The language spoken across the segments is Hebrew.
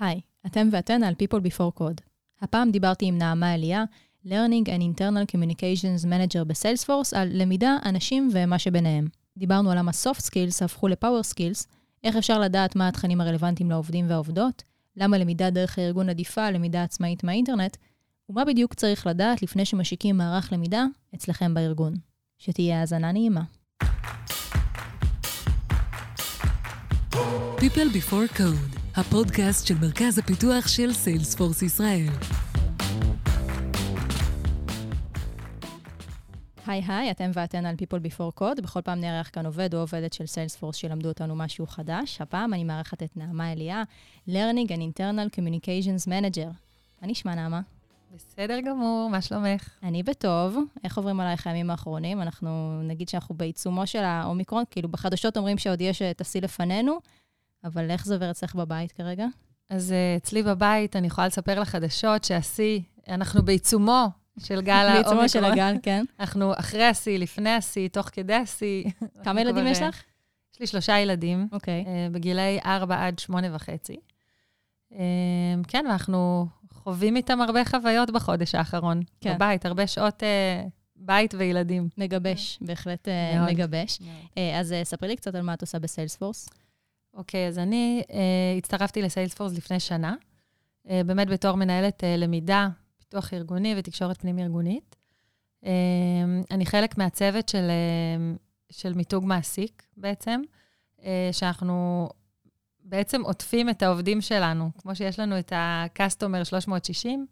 היי, אתם ואתן על People Before Code. הפעם דיברתי עם נעמה אליה, Learning and Internal Communications Manager בסיילספורס, על למידה, אנשים ומה שביניהם. דיברנו על למה Soft Skills הפכו ל-Power Skills, איך אפשר לדעת מה התכנים הרלוונטיים לעובדים והעובדות, למה למידה דרך הארגון עדיפה למידה עצמאית מהאינטרנט, ומה בדיוק צריך לדעת לפני שמשיקים מערך למידה אצלכם בארגון. שתהיה האזנה נעימה. People Before Code, הפודקאסט של מרכז הפיתוח של סיילספורס ישראל. היי היי, אתם ואתן על People Before Code. בכל פעם נארח כאן עובד או עובדת של סיילספורס שילמדו אותנו משהו חדש. הפעם אני מארחת את נעמה אליה, Learning and Internal Communications Manager. מה נשמע, נעמה? בסדר גמור, מה שלומך? אני בטוב. איך עוברים עלייך הימים האחרונים? אנחנו נגיד שאנחנו בעיצומו של האומיקרון, כאילו בחדשות אומרים שעוד יש את השיא לפנינו, אבל איך זה עובר אצלך בבית כרגע? אז uh, אצלי בבית אני יכולה לספר לחדשות שהשיא, אנחנו בעיצומו של גל האומיקרון. בעיצומו של הגל, כן. אנחנו אחרי השיא, לפני השיא, תוך כדי השיא. כמה ילדים יש אה, לך? יש לי שלושה ילדים, אוקיי. uh, בגילאי 4 עד 8 וחצי. Uh, כן, ואנחנו חווים איתם הרבה חוויות בחודש האחרון. כן. בבית, הרבה שעות בית וילדים. מגבש, בהחלט אה, מאוד. מגבש. אה, אז אה, ספרי לי קצת על מה את עושה בסיילספורס. אוקיי, אז אני uh, הצטרפתי לסיילספורס לפני שנה, uh, באמת בתור מנהלת uh, למידה, פיתוח ארגוני ותקשורת פנים-ארגונית. Uh, אני חלק מהצוות של, uh, של מיתוג מעסיק בעצם, uh, שאנחנו בעצם עוטפים את העובדים שלנו. כמו שיש לנו את ה-customer 360,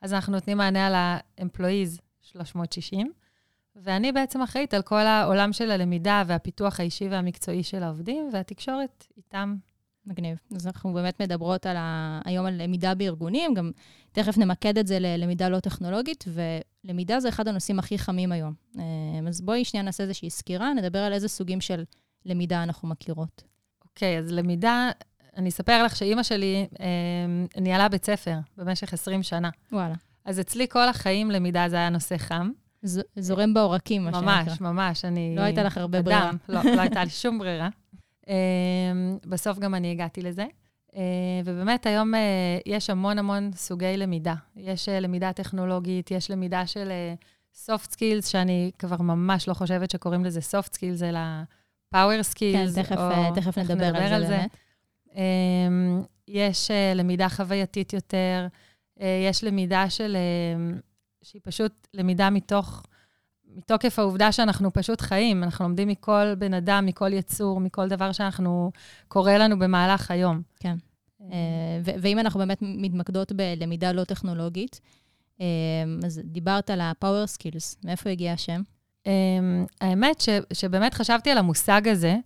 אז אנחנו נותנים מענה על ה-employees 360. ואני בעצם אחראית על כל העולם של הלמידה והפיתוח האישי והמקצועי של העובדים, והתקשורת איתם. מגניב. אז אנחנו באמת מדברות על ה... היום על למידה בארגונים, גם תכף נמקד את זה ללמידה לא טכנולוגית, ולמידה זה אחד הנושאים הכי חמים היום. אה, אז בואי שנייה נעשה איזושהי סקירה, נדבר על איזה סוגים של למידה אנחנו מכירות. אוקיי, אז למידה, אני אספר לך שאימא שלי אה, ניהלה בית ספר במשך 20 שנה. וואלה. אז אצלי כל החיים למידה זה היה נושא חם. ז- זורם בעורקים, מה שנקרא. ממש, ממש. אני... לא הייתה לך הרבה אדם. ברירה. לא, לא הייתה לי שום ברירה. אה, בסוף גם אני הגעתי לזה. אה, ובאמת, היום אה, יש המון המון סוגי למידה. יש אה, למידה טכנולוגית, יש למידה של אה, soft skills, שאני כבר ממש לא חושבת שקוראים לזה soft skills, אלא power skills. כן, תכף, או- תכף נדבר על זה באמת. אמ, יש למידה חווייתית יותר, יש למידה של, שהיא פשוט למידה מתוך, מתוקף העובדה שאנחנו פשוט חיים. אנחנו לומדים מכל בן אדם, מכל יצור, מכל דבר שאנחנו, קורה לנו במהלך היום. כן. אה, ואם אנחנו באמת מתמקדות בלמידה לא טכנולוגית, אה, אז דיברת על ה-power skills, מאיפה הגיע השם? Um, האמת ש, שבאמת חשבתי על המושג הזה,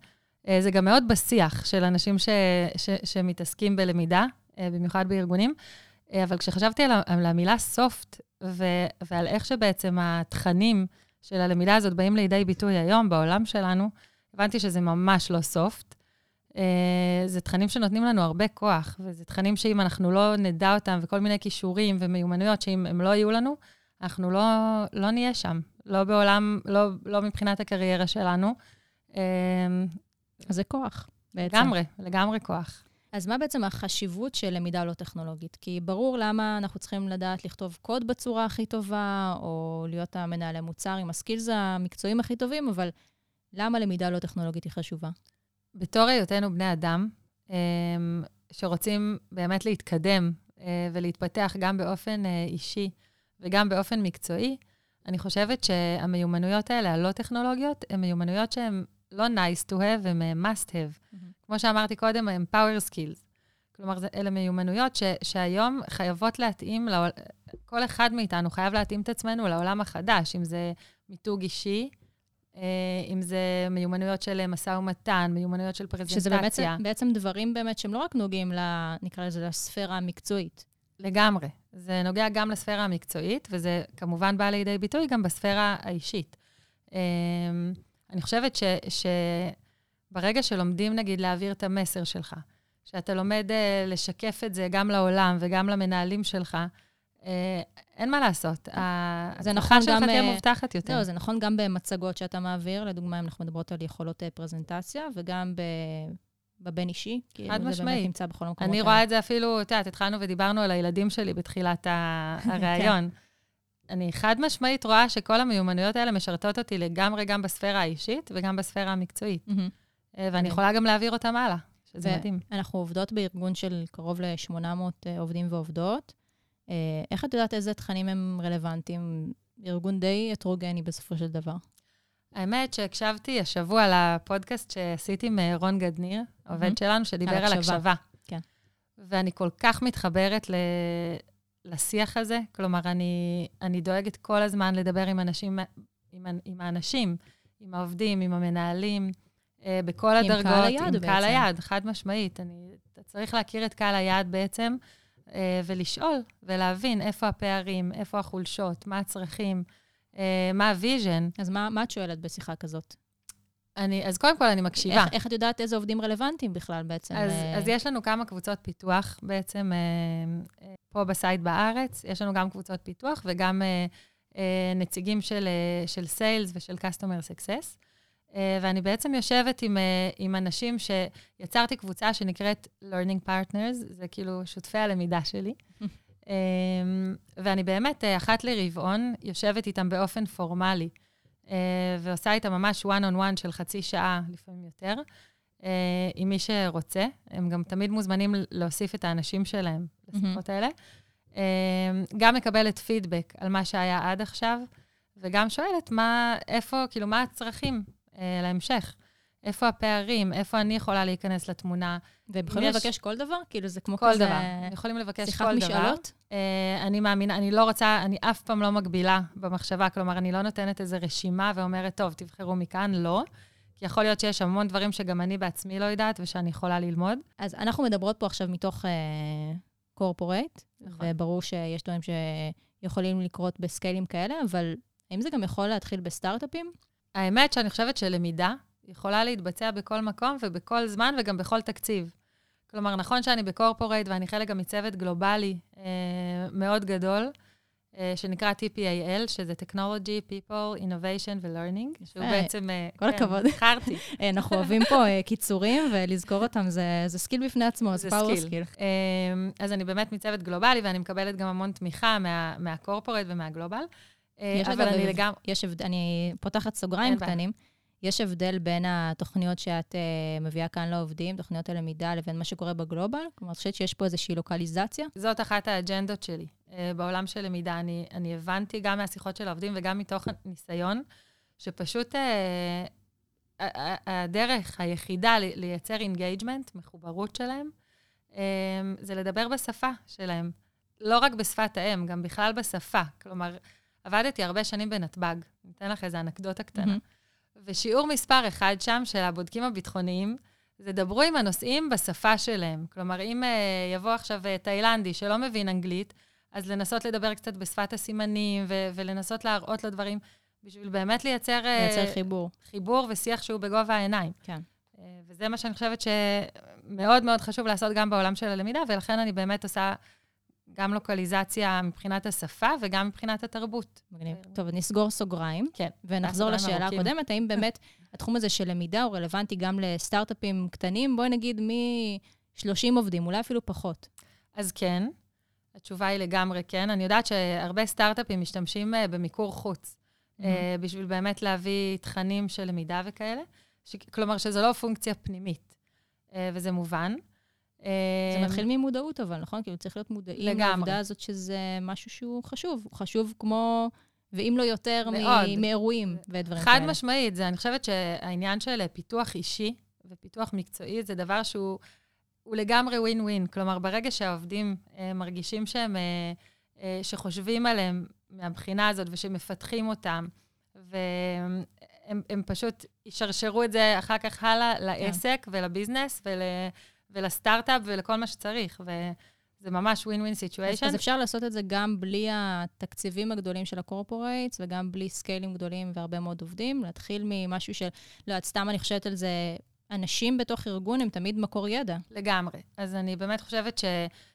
זה גם מאוד בשיח של אנשים ש, ש, שמתעסקים בלמידה, במיוחד בארגונים, אבל כשחשבתי על המילה soft ו, ועל איך שבעצם התכנים של הלמידה הזאת באים לידי ביטוי היום בעולם שלנו, הבנתי שזה ממש לא soft. Uh, זה תכנים שנותנים לנו הרבה כוח, וזה תכנים שאם אנחנו לא נדע אותם, וכל מיני כישורים ומיומנויות שאם הם לא יהיו לנו, אנחנו לא, לא נהיה שם. לא בעולם, לא, לא מבחינת הקריירה שלנו. אז זה כוח, בעצם. לגמרי, לגמרי כוח. אז מה בעצם החשיבות של למידה לא טכנולוגית? כי ברור למה אנחנו צריכים לדעת לכתוב קוד בצורה הכי טובה, או להיות המנהלי מוצר עם הסקילס המקצועיים הכי טובים, אבל למה למידה לא טכנולוגית היא חשובה? בתור היותנו בני אדם, אמ, שרוצים באמת להתקדם אה, ולהתפתח גם באופן אה, אישי וגם באופן מקצועי, אני חושבת שהמיומנויות האלה, הלא טכנולוגיות, הן מיומנויות שהן לא nice to have, הן אה, must have. כמו שאמרתי קודם, הן power skills. כלומר, אלה מיומנויות ש, שהיום חייבות להתאים, לעול, כל אחד מאיתנו חייב להתאים את עצמנו לעולם החדש, אם זה מיתוג אישי, אה, אם זה מיומנויות של משא ומתן, מיומנויות של פרזנטציה. שזה באמת, בעצם דברים באמת שהם לא רק נוגעים, ל, נקרא לזה, לספירה המקצועית. לגמרי. זה נוגע גם לספירה המקצועית, וזה כמובן בא לידי ביטוי גם בספירה האישית. אמ, אני חושבת ש, שברגע שלומדים, נגיד, להעביר את המסר שלך, שאתה לומד אה, לשקף את זה גם לעולם וגם למנהלים שלך, אה, אין מה לעשות. זה ההצלחה נכון שלך גם, תהיה אה, מובטחת יותר. לא, זה נכון גם במצגות שאתה מעביר, לדוגמה, אם אנחנו מדברות על יכולות אה, פרזנטציה, וגם ב... בבין אישי? כי חד זה משמעית. באמת נמצא בכל המקומות אני רואה את זה אפילו, את יודעת, התחלנו ודיברנו על הילדים שלי בתחילת ה- הראיון. אני חד משמעית רואה שכל המיומנויות האלה משרתות אותי לגמרי גם בספירה האישית וגם בספירה המקצועית. מהמם. אה, ואני מדהים. יכולה גם להעביר אותם הלאה, שזה מדהים. אנחנו עובדות בארגון של קרוב ל-800 עובדים ועובדות. אה, איך את יודעת איזה תכנים הם רלוונטיים? ארגון די הטרוגני בסופו של דבר. האמת שהקשבתי השבוע לפודקאסט שעשיתי עם אה, רון גדניר, עובד מהמם. שלנו, שדיבר על על הקשבה. הקשבה. כן. ואני כל כך מתחברת ל... לשיח הזה. כלומר, אני, אני דואגת כל הזמן לדבר עם אנשים, עם, עם האנשים, עם העובדים, עם המנהלים, אה, בכל עם הדרגות. קהל היעד עם קהל בעצם. היעד, חד משמעית. אני, אתה צריך להכיר את קהל היעד בעצם, אה, ולשאול ולהבין איפה הפערים, איפה החולשות, מה הצרכים, אה, מה ה vision. אז מה, מה את שואלת בשיחה כזאת? אני, אז קודם כל, אני מקשיבה. איך, איך את יודעת איזה עובדים רלוונטיים בכלל בעצם? אז, אה, אז יש לנו כמה קבוצות פיתוח בעצם אה, אה, פה ב site בארץ. יש לנו גם קבוצות פיתוח וגם אה, אה, נציגים של, אה, של sales ושל Customer Success. אה, ואני בעצם יושבת עם, אה, עם אנשים שיצרתי קבוצה שנקראת Learning Partners, זה כאילו שותפי הלמידה שלי. אה, ואני באמת, אה, אחת לרבעון, יושבת איתם באופן פורמלי, ועושה איתם ממש one-on-one של חצי שעה, לפעמים יותר. עם מי שרוצה. הם גם תמיד מוזמנים להוסיף את האנשים שלהם לשיחות האלה. גם מקבלת פידבק על מה שהיה עד עכשיו, וגם שואלת מה, איפה, כאילו, מה הצרכים אה, להמשך. איפה הפערים, איפה אני יכולה להיכנס לתמונה. והם יכולים יש- לבקש כל דבר? כאילו, זה כמו כל כזה... דבר. הם יכולים לבקש שיחת כל דבר. משאלות? אה, אני מאמינה, אני לא רוצה, אני אף פעם לא מגבילה במחשבה, כלומר, אני לא נותנת איזו רשימה ואומרת, טוב, תבחרו מכאן, לא. כי יכול להיות שיש המון דברים שגם אני בעצמי לא יודעת ושאני יכולה ללמוד. אז אנחנו מדברות פה עכשיו מתוך קורפורייט, נכון. וברור שיש דברים שיכולים לקרות בסקיילים כאלה, אבל האם זה גם יכול להתחיל בסטארט-אפים? האמת שאני חושבת שלמידה יכולה להתבצע בכל מקום ובכל זמן וגם בכל תקציב. כלומר, נכון שאני ב corporate ואני חלק גם מצוות גלובלי אה, מאוד גדול, אה, שנקרא TPAL, שזה Technology, People, Innovation ו-Learning, שהוא יפה. בעצם... אה, כל כן, הכבוד. בחרתי. אה, אנחנו אוהבים פה אה, קיצורים, ולזכור אותם זה, זה skill בפני עצמו, זה power skill. אמ, אז אני באמת מצוות גלובלי, ואני מקבלת גם המון תמיכה מה, מה corporate ומהגלובל. אה, יש אבל אני לגמרי... יש הבדל, אני פותחת סוגריים. קטנים. יש הבדל בין התוכניות שאת uh, מביאה כאן לעובדים, תוכניות הלמידה, לבין מה שקורה ב global? כלומר, את חושבת שיש פה איזושהי לוקליזציה? זאת אחת האג'נדות שלי. אה, בעולם של למידה, אני, אני הבנתי גם מהשיחות של העובדים וגם מתוך הניסיון, שפשוט ה- הדרך היחידה לי- לייצר engagement, מחוברות שלהם, אה, זה לדבר בשפה שלהם. לא רק בשפת האם, גם בכלל בשפה. כלומר, עבדתי הרבה שנים בנתב"ג, אני אתן לך איזו אנקדוטה קטנה. מהמם. ושיעור מספר אחד שם, של הבודקים הביטחוניים, זה דברו עם הנוסעים בשפה שלהם. כלומר, אם uh, יבוא עכשיו uh, תאילנדי שלא מבין אנגלית, אז לנסות לדבר קצת בשפת הסימנים, ו- ולנסות להראות לו דברים, בשביל באמת לייצר, אה, לייצר חיבור. חיבור ושיח שהוא בגובה העיניים. כן. Uh, וזה מה שאני חושבת שמאוד מאוד חשוב לעשות גם בעולם של הלמידה, ולכן אני באמת עושה גם לוקליזציה מבחינת השפה וגם מבחינת התרבות. מגניב. טוב, נסגור סוגריים. כן. ונחזור לשאלה ארוכים. הקודמת, האם באמת התחום הזה של למידה הוא רלוונטי גם לסטארט-אפים קטנים? בואי נגיד מ-30 עובדים, אולי אפילו פחות. אז כן, התשובה היא לגמרי כן. אני יודעת שהרבה סטארט-אפים משתמשים אה, במיקור חוץ, אה, בשביל באמת להביא תכנים של למידה וכאלה. ש... כלומר, שזו לא פונקציה פנימית, אה, וזה מובן. זה אה, מתחיל ממודעות, אבל, נכון? כאילו, צריך להיות מודעים. לעובדה הזאת שזה משהו שהוא חשוב. הוא חשוב כמו, ואם לא יותר, מ-. מאירועים ודברים חד כאלה. משמעית, זה, אני חושבת שהעניין של פיתוח אישי ופיתוח מקצועי זה דבר שהוא הוא לגמרי ווין ווין. כלומר, ברגע שהעובדים אה, מרגישים שהם, אה, אה, שחושבים עליהם מהבחינה הזאת ושמפתחים אותם, והם הם פשוט ישרשרו את זה אחר כך הלאה לעסק כן. ול business ול, ולסטארט-אפ ולכל מה שצריך, וזה ממש win win situation. אז אפשר לעשות את זה גם בלי התקציבים הגדולים של ה corporates, וגם בלי scaleים גדולים והרבה מאוד עובדים. להתחיל ממשהו של, לא יודעת, סתם אני חושבת על זה, אנשים בתוך ארגון הם תמיד מקור ידע. לגמרי. אז אני באמת חושבת ש,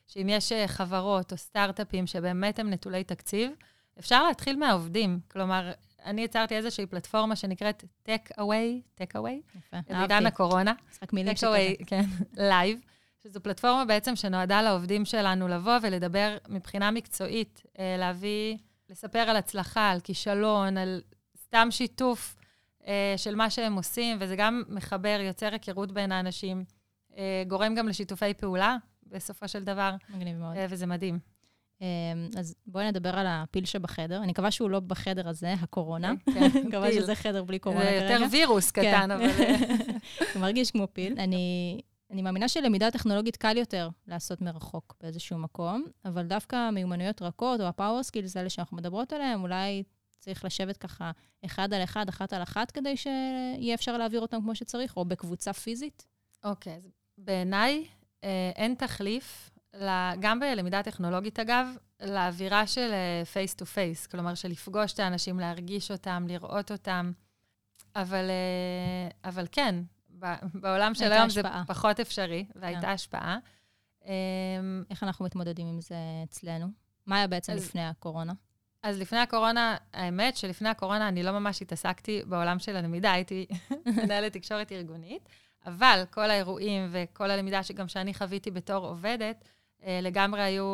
שאם יש אה, חברות או סטארט-אפים שבאמת הם נטולי תקציב, אפשר להתחיל מהעובדים. כלומר, אני יצרתי איזושהי פלטפורמה שנקראת Take Away, Take Away, יפה, בעידן אהבתי. הקורונה. משחק מילים שכזה. Away, כן, live, שזו פלטפורמה בעצם שנועדה לעובדים שלנו לבוא ולדבר מבחינה מקצועית, אה, להביא, לספר על הצלחה, על כישלון, על סתם שיתוף אה, של מה שהם עושים, וזה גם מחבר, יוצר היכרות בין האנשים, אה, גורם גם לשיתופי פעולה בסופו של דבר, מגניב מאוד. וזה מדהים. אמ, אז בואי נדבר על הפיל שבחדר. אני מקווה שהוא לא בחדר הזה, הקורונה. כן, מקווה פיל. שזה חדר בלי קורונה זה כרגע. יותר וירוס כן. קטן, אבל... הוא מרגיש כמו פיל. אני, אני מאמינה שלמידה טכנולוגית קל יותר לעשות מרחוק באיזשהו מקום, אבל דווקא המיומנויות רכות, או ה power skills האלה שאנחנו מדברות עליהן, אולי צריך לשבת ככה אחד על אחד, אחת על אחת, כדי שיהיה אפשר להעביר אותם כמו שצריך, או בקבוצה פיזית. אוקיי, אז בעיניי אה, אין תחליף, גם בלמידה טכנולוגית אגב, לאווירה של face to face, כלומר של לפגוש את האנשים, להרגיש אותם, לראות אותם. אבל, אה, אבל כן, בעולם של היום זה השפעה. פחות אפשרי, והייתה כן. השפעה. אה, איך אנחנו מתמודדים עם זה אצלנו? מה היה בעצם אז- לפני הקורונה? אז לפני הקורונה, האמת שלפני הקורונה אני לא ממש התעסקתי בעולם של הלמידה, הייתי מנהלת תקשורת ארגונית, אבל כל האירועים וכל הלמידה שגם שאני חוויתי בתור עובדת, לגמרי היו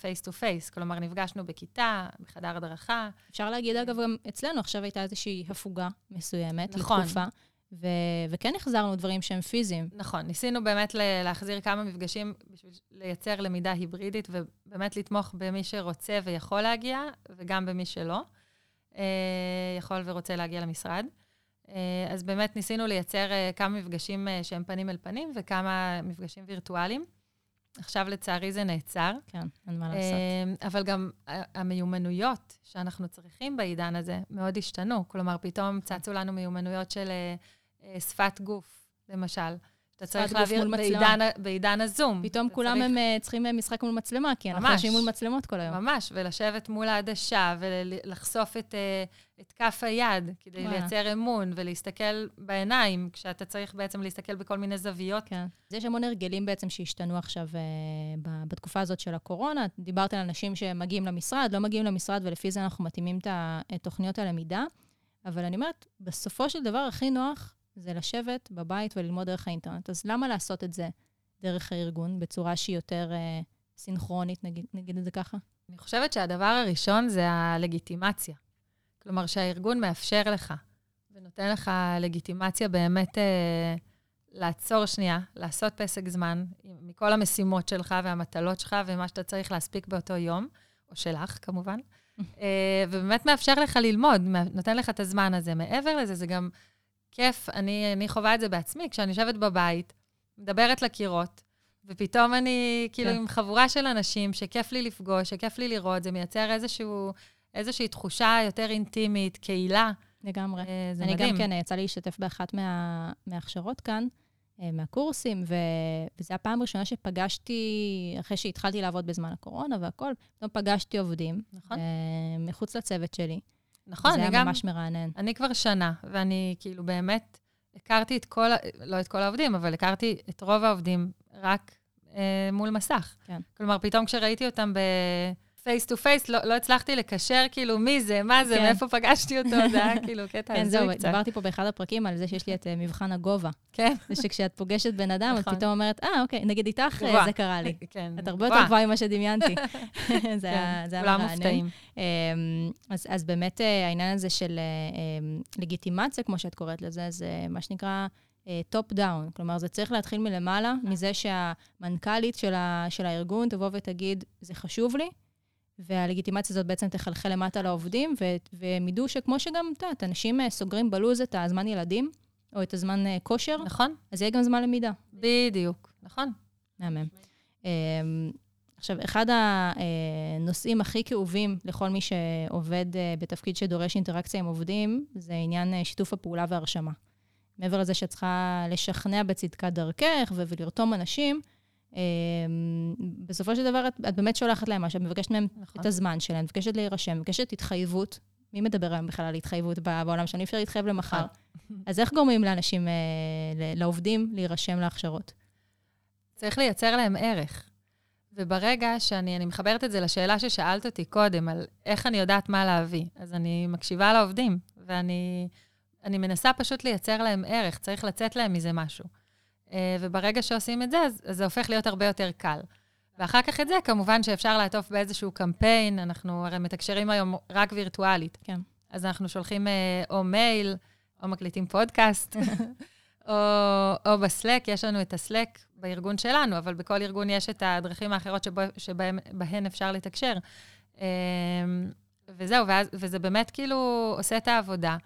face to face, כלומר נפגשנו בכיתה, בחדר הדרכה. אפשר להגיד, אגב, גם אצלנו עכשיו הייתה איזושהי הפוגה מסוימת, נכון. לתקופה, ו- וכן החזרנו דברים שהם פיזיים. נכון, ניסינו באמת ל- להחזיר כמה מפגשים בשביל לייצר למידה היברידית, ובאמת לתמוך במי שרוצה ויכול להגיע, וגם במי שלא אה, יכול ורוצה להגיע למשרד. אה, אז באמת ניסינו לייצר אה, כמה מפגשים אה, שהם פנים אל פנים, וכמה מפגשים וירטואליים. עכשיו, לצערי, זה נעצר. כן, אין מה לעשות. אה, אבל גם ה- המיומנויות שאנחנו צריכים בעידן הזה מאוד השתנו. כלומר, פתאום צצו לנו מיומנויות של אה, אה, שפת גוף, למשל. שאתה צריך להעביר. בעידן, בעידן הזום. פתאום אתה כולם צריך- הם אה, צריכים אה, משחק מול מצלמה, כי אנחנו ממש. יושבים מול מצלמות כל היום. ממש, ולשבת מול העדשה, ולחשוף את, אה, את כף היד, כדי וואלה. לייצר אמון, ולהסתכל בעיניים, כשאתה צריך בעצם להסתכל בכל מיני זוויות. כן. אז יש המון הרגלים בעצם שהשתנו עכשיו ב- בתקופה הזאת של הקורונה. דיברת על אנשים שמגיעים למשרד, לא מגיעים למשרד, ולפי זה אנחנו מתאימים את תוכניות הלמידה. אבל אני אומרת, בסופו של דבר, הכי נוח זה לשבת בבית וללמוד דרך האינטרנט. אז למה לעשות את זה דרך הארגון, בצורה שהיא יותר אה, סינכרונית, נגיד, נגיד את זה ככה? אני חושבת שהדבר הראשון זה הלגיטימציה. כלומר, שהארגון מאפשר לך, ונותן לך לגיטימציה באמת אה, לעצור שנייה, לעשות פסק זמן מכל המשימות שלך והמטלות שלך ומה שאתה צריך להספיק באותו יום, או שלך, כמובן. אה, ובאמת מאפשר לך ללמוד, נותן לך את הזמן הזה. מעבר לזה, זה גם כיף, אני, אני חווה את זה בעצמי, כשאני יושבת בבית, מדברת לקירות, ופתאום אני כאילו כן. עם חבורה של אנשים שכיף לי לפגוש, שכיף לי לראות, זה מייצר איזשהו, איזושהי תחושה יותר אינטימית, קהילה. לגמרי. אה, זה אני מדהים. גם כן, יצא לי להשתתף באחת מה, מההכשרות כאן, אה, מהקורסים, ו... וזו הפעם הראשונה שפגשתי, אחרי שהתחלתי לעבוד בזמן הקורונה והכול, פתאום פגשתי עובדים, נכון, אה, מחוץ לצוות שלי. נכון, זה אני היה גם, ממש מרענן. אני כבר שנה, ואני כאילו באמת הכרתי את כל, לא את כל העובדים, אבל הכרתי את רוב העובדים רק אה, מול מסך. כן. כלומר, פתאום כשראיתי אותם ב face to face, לא, הצלחתי לקשר כאילו מי זה, מה זה, כן. מאיפה פגשתי אותו, זה היה כאילו קטע כן, הזוי זהו, קצת. דיברתי פה באחד הפרקים על זה שיש לי את אה, מבחן הגובה. כן, זה שכשאת פוגשת בן אדם, את נכון. פתאום אומרת, אה, אוקיי, נגיד איתך אה. זה קרה לי. כן. את הרבה. יותר גבוהה ממה שדמיינתי. זה היה כן, מרענן. אמ, אז, אז באמת אה, העניין הזה של אמ, לגיטימציה, כמו שאת קוראת לזה, זה מה שנקרא top down. כלומר, זה צריך להתחיל מלמעלה, מזה שהמנכ"לית של, ה, של הארגון תבוא ותגיד, זה חשוב לי, והלגיטימציה הזאת בעצם תחלחל למטה לעובדים, והם ידעו שכמו שגם, את יודעת, אנשים אה, סוגרים בלוז את הזמן ילדים, או את הזמן אה, כושר, נכון, אז יהיה גם זמן למידה. בדיוק, נכון. מהמם. אמ, עכשיו, אחד הנושאים הכי כאובים לכל מי שעובד אה, בתפקיד שדורש אינטראקציה עם עובדים, זה עניין אה, שיתוף הפעולה וההרשמה. מעבר לזה שאת צריכה לשכנע בצדקת דרכך ולרתום אנשים, בסופו של דבר את, את באמת שולחת להם משהו, את מבקשת מהם נכון. את הזמן שלהם, מבקשת להירשם, מבקשת התחייבות. מי מדבר היום בכלל על התחייבות בעולם שלנו? אי אפשר להתחייב למחר. נכון. אז איך גורמים לאנשים, אה, לעובדים, להירשם להכשרות? צריך לייצר להם ערך. וברגע שאני אני מחברת את זה לשאלה ששאלת אותי קודם, על איך אני יודעת מה להביא, אז אני מקשיבה לעובדים, ואני אני מנסה פשוט לייצר להם ערך, צריך לצאת להם מזה משהו. אה, וברגע שעושים את זה, אז, אז זה הופך להיות הרבה יותר קל. ואחר כך את זה, כמובן שאפשר לעטוף באיזשהו קמפיין, אנחנו הרי מתקשרים היום רק וירטואלית. כן. אז אנחנו שולחים אה, או מייל, או מקליטים פודקאסט, או, או בסלק, יש לנו את הסלק בארגון שלנו, אבל בכל ארגון יש את הדרכים האחרות שבו, שבהן אפשר לתקשר. אה, וזהו, ואז, וזה באמת כאילו עושה את העבודה.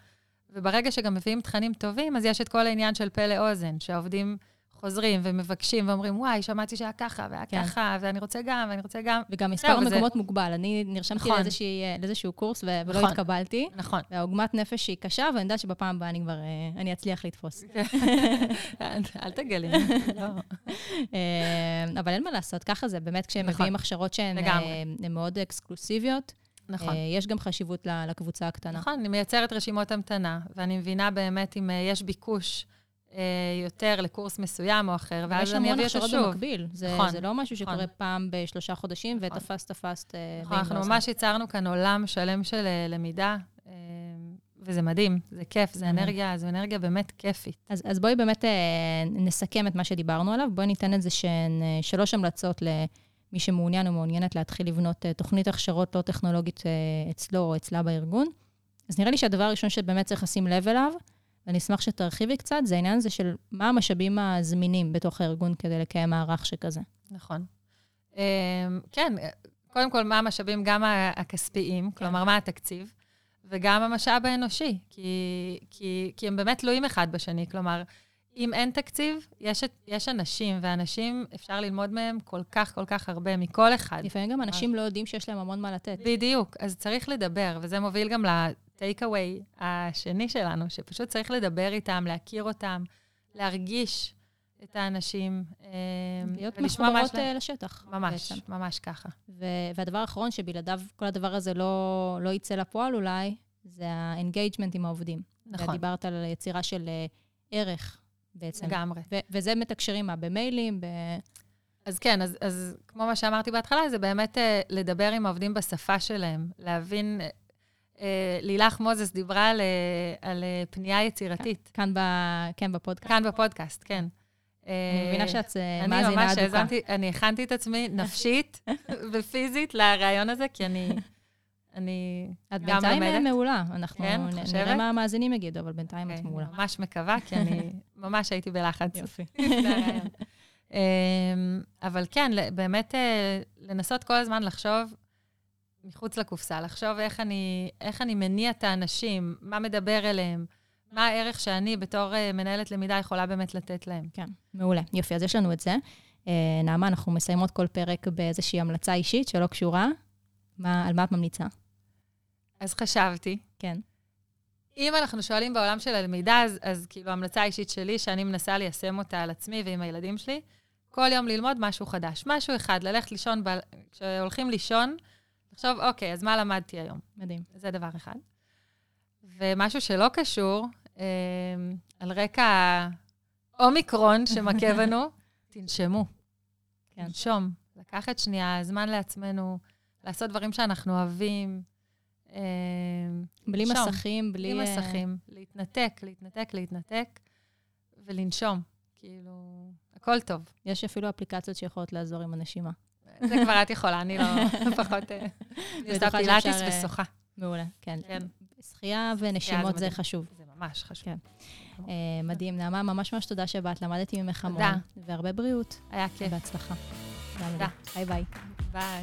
וברגע שגם מביאים תכנים טובים, אז יש את כל העניין של פה לאוזן, שהעובדים חוזרים ומבקשים ואומרים, וואי, שמעתי שהיה ככה והיה כן. ככה, ואני רוצה גם, ואני רוצה גם. וגם מספר המקומות וזה... מוגבל. אני נרשמתי נכון. לאיזושהי, לאיזשהו קורס ו- ולא נכון. התקבלתי. נכון. והעוגמת נפש היא קשה, ואני יודעת שבפעם הבאה אני כבר, אה, אני אצליח לתפוס. אל תגלי. לא. אה, אבל אין מה לעשות, ככה זה. באמת, כשהם נכון. מביאים הכשרות שהן אה, מאוד אקסקלוסיביות, נכון. יש גם חשיבות לקבוצה הקטנה. נכון, אני מייצרת רשימות המתנה, ואני מבינה באמת אם יש ביקוש. אה, יותר לקורס מסוים או אחר, ואז אני אביא אותו שוב. יש המון הכשרות במקביל. זה, נכון, זה לא משהו שקורה נכון. פעם בשלושה חודשים, נכון. ותפסת, תפסת. אה, נכון, אנחנו ממש ייצרנו כאן עולם שלם של אה, למידה, וזה מדהים, זה כיף, זה אנרגיה, זו אנרגיה באמת כיפית. אז, אז בואי באמת נסכם את מה שדיברנו עליו. בואי ניתן איזה שהן שלוש המלצות למי שמעוניין או מעוניינת להתחיל לבנות תוכנית הכשרות לא טכנולוגית אצלו או אצלה בארגון. אז נראה לי שהדבר הראשון שבאמת צריך לשים לב אליו, ואני אשמח שתרחיבי קצת, זה העניין הזה של מה המשאבים הזמינים בתוך הארגון כדי לקיים מערך שכזה. נכון. אמ, כן, קודם כל, מה המשאבים גם הכספיים, כן. כלומר, מה התקציב, וגם המשאב האנושי, כי, כי, כי הם באמת תלויים אחד בשני. כלומר, אם אין תקציב, יש, יש אנשים, ואנשים, אפשר ללמוד מהם כל כך, כל כך הרבה, מכל אחד. לפעמים גם אנשים לא יודעים שיש להם המון מה לתת. בדיוק, אז צריך לדבר, וזה מוביל גם הטייק אווי השני שלנו, שפשוט צריך לדבר איתם, להכיר אותם, להרגיש את האנשים. אה, להיות מחוברות לה... לשטח. ממש, בעצם. ממש ככה. ו- והדבר האחרון, שבלעדיו כל הדבר הזה לא, לא יצא לפועל אולי, זה ה engagement עם העובדים. נכון. ודיברת על יצירה של uh, ערך בעצם. לגמרי. ו- וזה מתקשרים מה? במיילים? ב... אז כן, אז, אז כמו מה שאמרתי בהתחלה, זה באמת uh, לדבר עם העובדים בשפה שלהם, להבין אה, לילך מוזס דיברה על, אה, על אה, פנייה יצירתית. כאן, ב, כן, בפודקאסט. כאן בפודקאסט, כן. אני מבינה שאת מאזינה אדוקה. אני ממש האזנתי, אני הכנתי את עצמי נפשית ופיזית לרעיון הזה, כי אני... אני את בינתיים מעולה. אנחנו כן, נראה מה המאזינים יגידו, אבל בינתיים את אוקיי, מעולה. אני ממש מקווה, כי אני ממש הייתי בלחץ. יופי. אמ, אבל כן, באמת לנסות כל הזמן לחשוב מחוץ לקופסה, לחשוב איך אני, איך אני מניע את האנשים, מה מדבר אליהם, מה הערך שאני בתור uh, מנהלת למידה יכולה באמת לתת להם. כן, מעולה. יופי, אז יש לנו את זה. נעמה, אנחנו מסיימות כל פרק באיזושהי המלצה אישית שלא קשורה. מה, על מה את ממליצה? אז חשבתי. כן. אם אנחנו שואלים בעולם של הלמידה, אז, אז כאילו המלצה האישית שלי, שאני מנסה ליישם אותה על עצמי ועם הילדים שלי, כל יום ללמוד משהו חדש. משהו אחד, ללכת לישון, ב... כשהולכים לישון, לחשוב, אוקיי, אז מה למדתי היום? מדהים. זה דבר אחד. ומשהו שלא קשור, אה, על רקע אומיקרון שמכה בנו, תנשמו. כן. תנשום. לקחת שנייה, זמן לעצמנו, לעשות דברים שאנחנו אוהבים. אה, בלי נשום. מסכים, בלי... בלי מסכים. להתנתק, להתנתק, להתנתק, ולנשום. כאילו, הכל טוב. יש אפילו אפליקציות שיכולות לעזור עם הנשימה. זה כבר את יכולה, אני לא, פחות... אה, אני עושה פילאטיס ושוחה. מעולה, כן. כן. שחייה ונשימות זה חשוב. זה ממש חשוב. כן. אה, מדהים. נעמה, ממש ממש תודה שבאת, למדתי ממך המון. תודה. והרבה בריאות. היה כיף. בהצלחה. תודה. ביי ביי. ביי.